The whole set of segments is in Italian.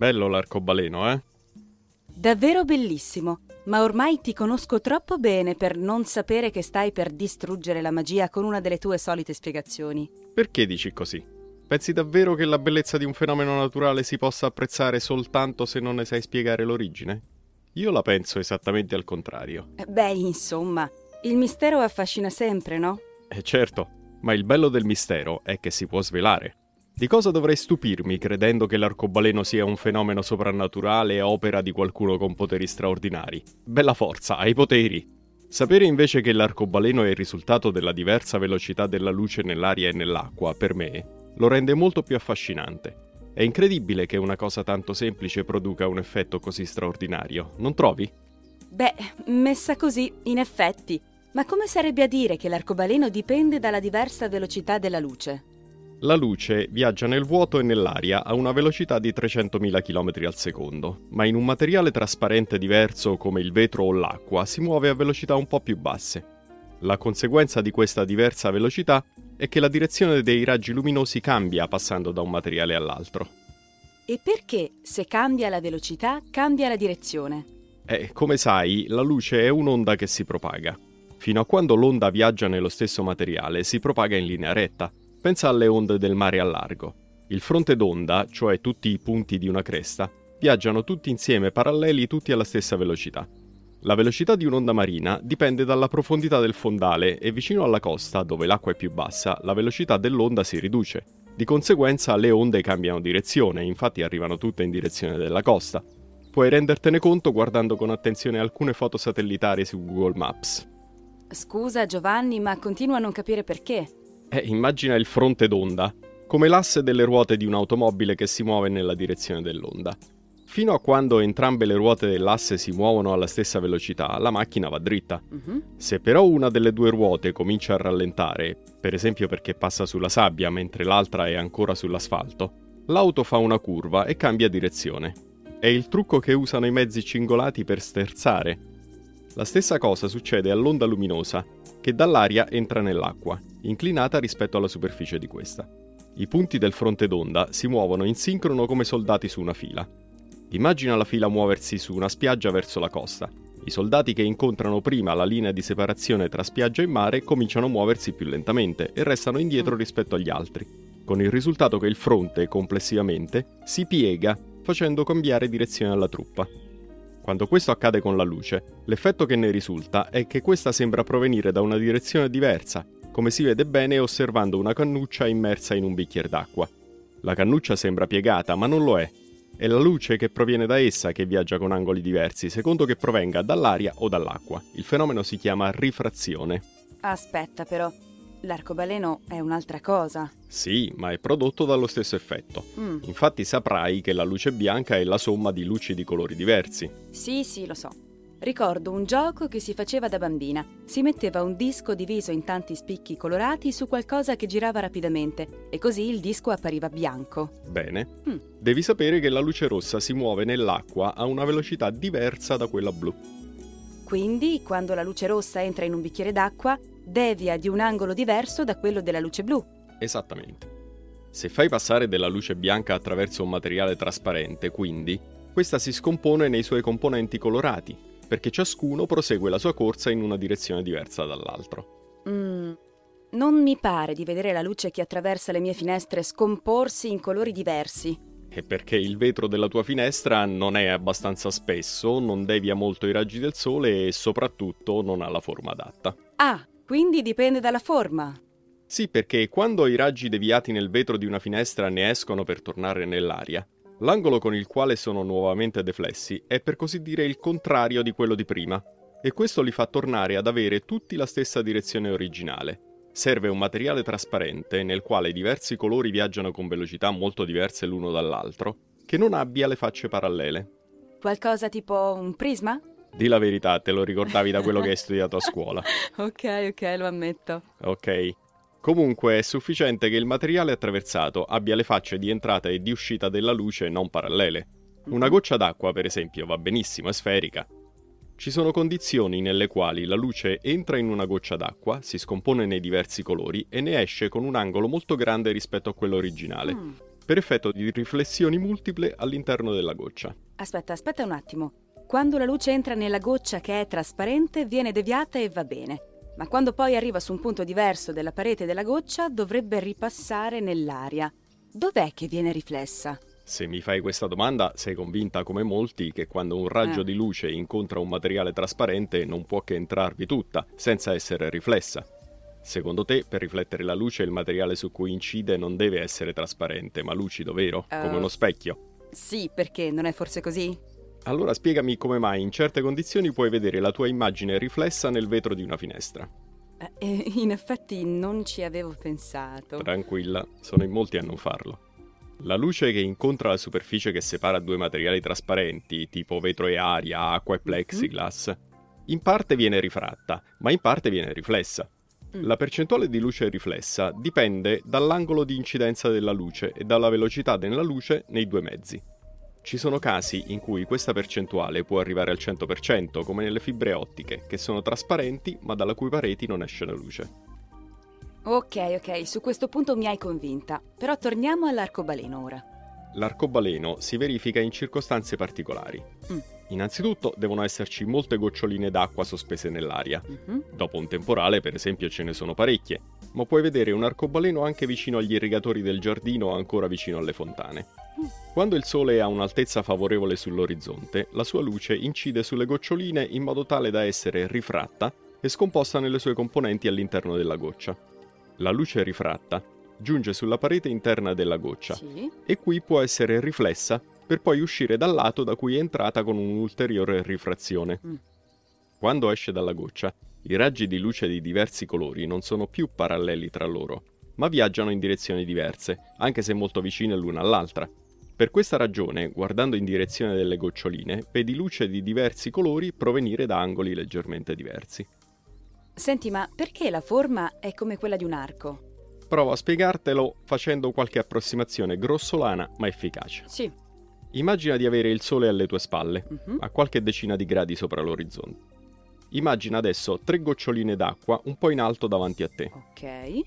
Bello l'arcobaleno, eh? Davvero bellissimo, ma ormai ti conosco troppo bene per non sapere che stai per distruggere la magia con una delle tue solite spiegazioni. Perché dici così? Pensi davvero che la bellezza di un fenomeno naturale si possa apprezzare soltanto se non ne sai spiegare l'origine? Io la penso esattamente al contrario. Eh, Beh, insomma, il mistero affascina sempre, no? Eh certo, ma il bello del mistero è che si può svelare. Di cosa dovrei stupirmi credendo che l'arcobaleno sia un fenomeno soprannaturale e opera di qualcuno con poteri straordinari? Bella forza, hai poteri! Sapere invece che l'arcobaleno è il risultato della diversa velocità della luce nell'aria e nell'acqua, per me, lo rende molto più affascinante. È incredibile che una cosa tanto semplice produca un effetto così straordinario, non trovi? Beh, messa così, in effetti. Ma come sarebbe a dire che l'arcobaleno dipende dalla diversa velocità della luce? La luce viaggia nel vuoto e nell'aria a una velocità di 300.000 km al secondo, ma in un materiale trasparente diverso come il vetro o l'acqua si muove a velocità un po' più basse. La conseguenza di questa diversa velocità è che la direzione dei raggi luminosi cambia passando da un materiale all'altro. E perché, se cambia la velocità, cambia la direzione? E come sai, la luce è un'onda che si propaga. Fino a quando l'onda viaggia nello stesso materiale, si propaga in linea retta. Pensa alle onde del mare a largo. Il fronte d'onda, cioè tutti i punti di una cresta, viaggiano tutti insieme paralleli tutti alla stessa velocità. La velocità di un'onda marina dipende dalla profondità del fondale e vicino alla costa, dove l'acqua è più bassa, la velocità dell'onda si riduce. Di conseguenza le onde cambiano direzione, infatti arrivano tutte in direzione della costa. Puoi rendertene conto guardando con attenzione alcune foto satellitari su Google Maps. Scusa Giovanni, ma continuo a non capire perché. Eh, immagina il fronte d'onda, come l'asse delle ruote di un'automobile che si muove nella direzione dell'onda. Fino a quando entrambe le ruote dell'asse si muovono alla stessa velocità, la macchina va dritta. Mhm. Se però una delle due ruote comincia a rallentare, per esempio perché passa sulla sabbia mentre l'altra è ancora sull'asfalto, l'auto fa una curva e cambia direzione. È il trucco che usano i mezzi cingolati per sterzare. La stessa cosa succede all'onda luminosa, che dall'aria entra nell'acqua, inclinata rispetto alla superficie di questa. I punti del fronte d'onda si muovono in sincrono come soldati su una fila. Immagina la fila muoversi su una spiaggia verso la costa. I soldati che incontrano prima la linea di separazione tra spiaggia e mare cominciano a muoversi più lentamente e restano indietro rispetto agli altri, con il risultato che il fronte, complessivamente, si piega facendo cambiare direzione alla truppa. Quando questo accade con la luce, l'effetto che ne risulta è che questa sembra provenire da una direzione diversa, come si vede bene osservando una cannuccia immersa in un bicchiere d'acqua. La cannuccia sembra piegata, ma non lo è. È la luce che proviene da essa che viaggia con angoli diversi, secondo che provenga dall'aria o dall'acqua. Il fenomeno si chiama rifrazione. Aspetta però, l'arcobaleno è un'altra cosa. Sì, ma è prodotto dallo stesso effetto. Mm. Infatti saprai che la luce bianca è la somma di luci di colori diversi. Sì, sì, lo so. Ricordo un gioco che si faceva da bambina. Si metteva un disco diviso in tanti spicchi colorati su qualcosa che girava rapidamente e così il disco appariva bianco. Bene. Mm. Devi sapere che la luce rossa si muove nell'acqua a una velocità diversa da quella blu. Quindi, quando la luce rossa entra in un bicchiere d'acqua, devia di un angolo diverso da quello della luce blu. Esattamente. Se fai passare della luce bianca attraverso un materiale trasparente, quindi, questa si scompone nei suoi componenti colorati, perché ciascuno prosegue la sua corsa in una direzione diversa dall'altro. Mm. Non mi pare di vedere la luce che attraversa le mie finestre scomporsi in colori diversi. E perché il vetro della tua finestra non è abbastanza spesso, non devia molto i raggi del sole e soprattutto non ha la forma adatta. Ah, quindi dipende dalla forma. Sì, perché quando i raggi deviati nel vetro di una finestra ne escono per tornare nell'aria, l'angolo con il quale sono nuovamente deflessi è per così dire il contrario di quello di prima, e questo li fa tornare ad avere tutti la stessa direzione originale. serve un materiale trasparente nel quale diversi colori viaggiano con velocità molto diverse l'uno dall'altro, che non abbia le facce parallele. Qualcosa tipo un prisma? Di la verità, te lo ricordavi da quello che hai studiato a scuola. ok, ok, lo ammetto. Ok. Comunque è sufficiente che il materiale attraversato abbia le facce di entrata e di uscita della luce non parallele. Una Mhm. goccia d'acqua, per esempio, va benissimo, è sferica. Ci sono condizioni nelle quali la luce entra in una goccia d'acqua, si scompone nei diversi colori e ne esce con un angolo molto grande rispetto a quello originale, Mm. per effetto di riflessioni multiple all'interno della goccia. Aspetta, aspetta un attimo. Quando la luce entra nella goccia che è trasparente, viene deviata e va bene. Ma quando poi arriva su un punto diverso della parete della goccia, dovrebbe ripassare nell'aria. Dov'è che viene riflessa? Se mi fai questa domanda, sei convinta come molti che quando un raggio Eh. di luce incontra un materiale trasparente non può che entrarvi tutta, senza essere riflessa. Secondo te, per riflettere la luce, il materiale su cui incide non deve essere trasparente, ma lucido, vero? Come Eh. uno specchio. Sì, perché non è forse così? Allora spiegami come mai in certe condizioni puoi vedere la tua immagine riflessa nel vetro di una finestra. Eh, eh, in effetti non ci avevo pensato. Tranquilla, sono in molti a non farlo. La luce che incontra la superficie che separa due materiali trasparenti, tipo vetro e aria, acqua e plexiglass, in parte viene rifratta, ma in parte viene riflessa. Mm. La percentuale di luce riflessa dipende dall'angolo di incidenza della luce e dalla velocità della luce nei due mezzi. Ci sono casi in cui questa percentuale può arrivare al 100%, come nelle fibre ottiche, che sono trasparenti ma dalla cui pareti non esce la luce. Ok, ok, su questo punto mi hai convinta. Però torniamo all'arcobaleno ora. L'arcobaleno si verifica in circostanze particolari. Mm. Innanzitutto devono esserci molte goccioline d'acqua sospese nell'aria. Mhm. Dopo un temporale, per esempio, ce ne sono parecchie, ma puoi vedere un arcobaleno anche vicino agli irrigatori del giardino o ancora vicino alle fontane. Quando il sole è a un'altezza favorevole sull'orizzonte, la sua luce incide sulle goccioline in modo tale da essere rifratta e scomposta nelle sue componenti all'interno della goccia. La luce rifratta giunge sulla parete interna della goccia Sì. e qui può essere riflessa per poi uscire dal lato da cui è entrata con un'ulteriore rifrazione. Mm. Quando esce dalla goccia, i raggi di luce di diversi colori non sono più paralleli tra loro, ma viaggiano in direzioni diverse, anche se molto vicine l'una all'altra. Per questa ragione, guardando in direzione delle goccioline, vedi luce di diversi colori provenire da angoli leggermente diversi. Senti, ma perché la forma è come quella di un arco? Provo a spiegartelo facendo qualche approssimazione grossolana ma efficace. Sì. Immagina di avere il sole alle tue spalle, Mhm. a qualche decina di gradi sopra l'orizzonte. Immagina adesso tre goccioline d'acqua un po' in alto davanti a te. Ok.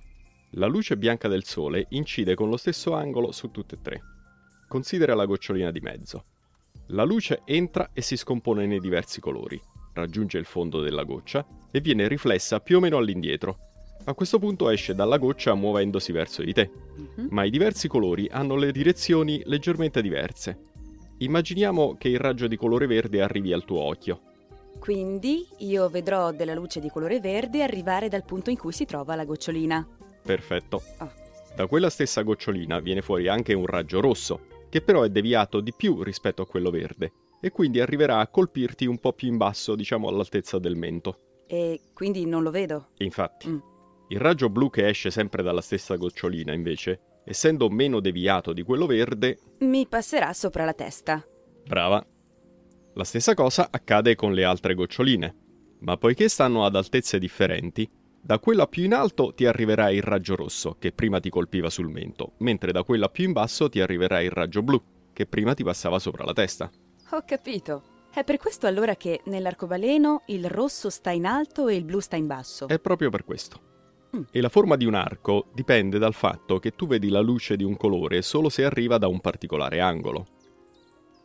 La luce bianca del sole incide con lo stesso angolo su tutte e tre. Considera la gocciolina di mezzo. La luce entra e si scompone nei diversi colori, raggiunge il fondo della goccia e viene riflessa più o meno all'indietro. A questo punto esce dalla goccia muovendosi verso di te, Mhm. ma i diversi colori hanno le direzioni leggermente diverse. Immaginiamo che il raggio di colore verde arrivi al tuo occhio. Quindi io vedrò della luce di colore verde arrivare dal punto in cui si trova la gocciolina. Perfetto. Ah. Da quella stessa gocciolina viene fuori anche un raggio rosso, che però è deviato di più rispetto a quello verde, e quindi arriverà a colpirti un po' più in basso, diciamo all'altezza del mento. E quindi non lo vedo. Infatti, Mm. il raggio blu che esce sempre dalla stessa gocciolina, invece, essendo meno deviato di quello verde, Mi passerà sopra la testa. brava. La stessa cosa accade con le altre goccioline, ma poiché stanno ad altezze differenti, da quella più in alto ti arriverà il raggio rosso, che prima ti colpiva sul mento, mentre da quella più in basso ti arriverà il raggio blu, che prima ti passava sopra la testa. Ho capito. È per questo allora che nell'arcobaleno il rosso sta in alto e il blu sta in basso. È proprio per questo. Mm. E la forma di un arco dipende dal fatto che tu vedi la luce di un colore solo se arriva da un particolare angolo.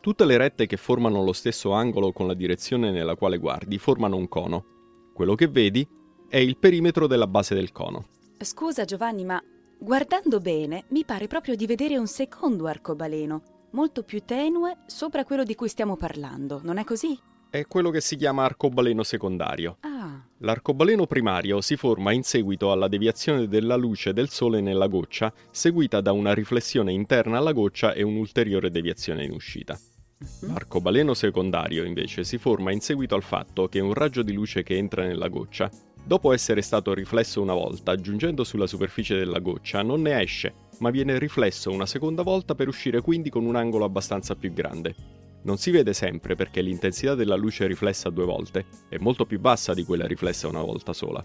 Tutte le rette che formano lo stesso angolo con la direzione nella quale guardi formano un cono. Quello che vedi è il perimetro della base del cono. Scusa Giovanni, ma guardando bene mi pare proprio di vedere un secondo arcobaleno, molto più tenue sopra quello di cui stiamo parlando, non è così? È quello che si chiama arcobaleno secondario. Ah, L'arcobaleno primario si forma in seguito alla deviazione della luce del sole nella goccia, seguita da una riflessione interna alla goccia e un'ulteriore deviazione in uscita. mhm. L'arcobaleno secondario invece si forma in seguito al fatto che un raggio di luce che entra nella goccia Dopo essere stato riflesso una volta, giungendo sulla superficie della goccia, non ne esce, ma viene riflesso una seconda volta per uscire quindi con un angolo abbastanza più grande. Non si vede sempre perché l'intensità della luce riflessa due volte è molto più bassa di quella riflessa una volta sola.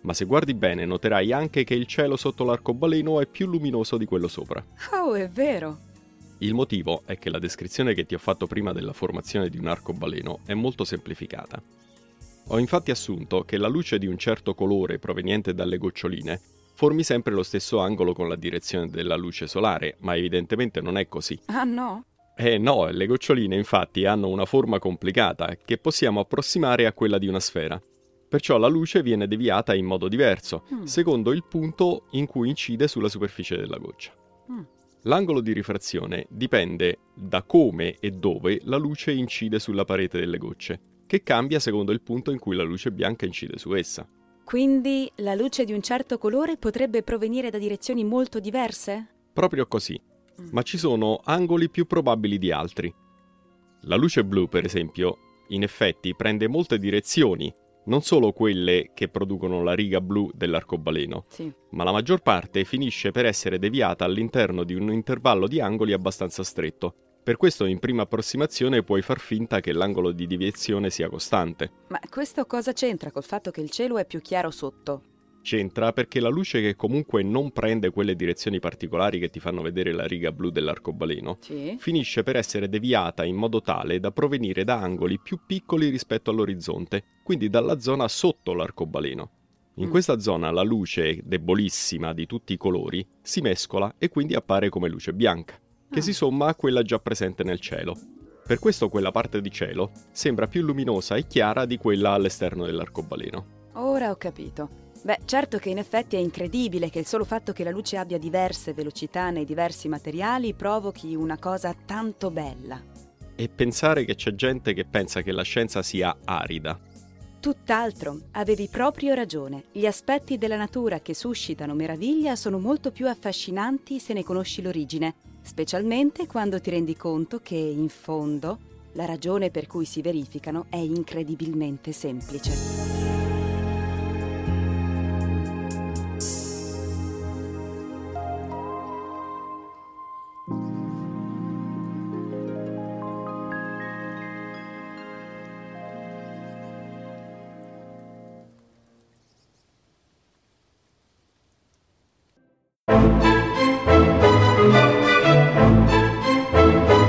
Ma se guardi bene noterai anche che il cielo sotto l'arcobaleno è più luminoso di quello sopra. Oh, è vero! Il motivo è che la descrizione che ti ho fatto prima della formazione di un arcobaleno è molto semplificata. Ho infatti assunto che la luce di un certo colore proveniente dalle goccioline formi sempre lo stesso angolo con la direzione della luce solare, ma evidentemente non è così. Ah no? Eh no, le goccioline infatti hanno una forma complicata che possiamo approssimare a quella di una sfera. Perciò la luce viene deviata in modo diverso, mm. secondo il punto in cui incide sulla superficie della goccia. Mm. L'angolo di rifrazione dipende da come e dove la luce incide sulla parete delle gocce, che cambia secondo il punto in cui la luce bianca incide su essa. Quindi la luce di un certo colore potrebbe provenire da direzioni molto diverse? Proprio così, ma ci sono angoli più probabili di altri. La luce blu, per esempio, in effetti prende molte direzioni non solo quelle che producono la riga blu dell'arcobaleno, sì. ma la maggior parte finisce per essere deviata all'interno di un intervallo di angoli abbastanza stretto. Per questo in prima approssimazione puoi far finta che l'angolo di deviazione sia costante. Ma questo cosa c'entra col fatto che il cielo è più chiaro sotto? C'entra perché la luce che comunque non prende quelle direzioni particolari che ti fanno vedere la riga blu dell'arcobaleno, sì. finisce per essere deviata in modo tale da provenire da angoli più piccoli rispetto all'orizzonte, quindi dalla zona sotto l'arcobaleno. In mm. questa zona la luce, debolissima di tutti i colori, si mescola e quindi appare come luce bianca, che si somma a quella già presente nel cielo. Per questo quella parte di cielo sembra più luminosa e chiara di quella all'esterno dell'arcobaleno. Ora ho capito. Beh, certo che in effetti è incredibile che il solo fatto che la luce abbia diverse velocità nei diversi materiali provochi una cosa tanto bella. E pensare che c'è gente che pensa che la scienza sia arida. Tutt'altro, avevi proprio ragione. Gli aspetti della natura che suscitano meraviglia sono molto più affascinanti se ne conosci l'origine, specialmente quando ti rendi conto che, in fondo, la ragione per cui si verificano è incredibilmente semplice.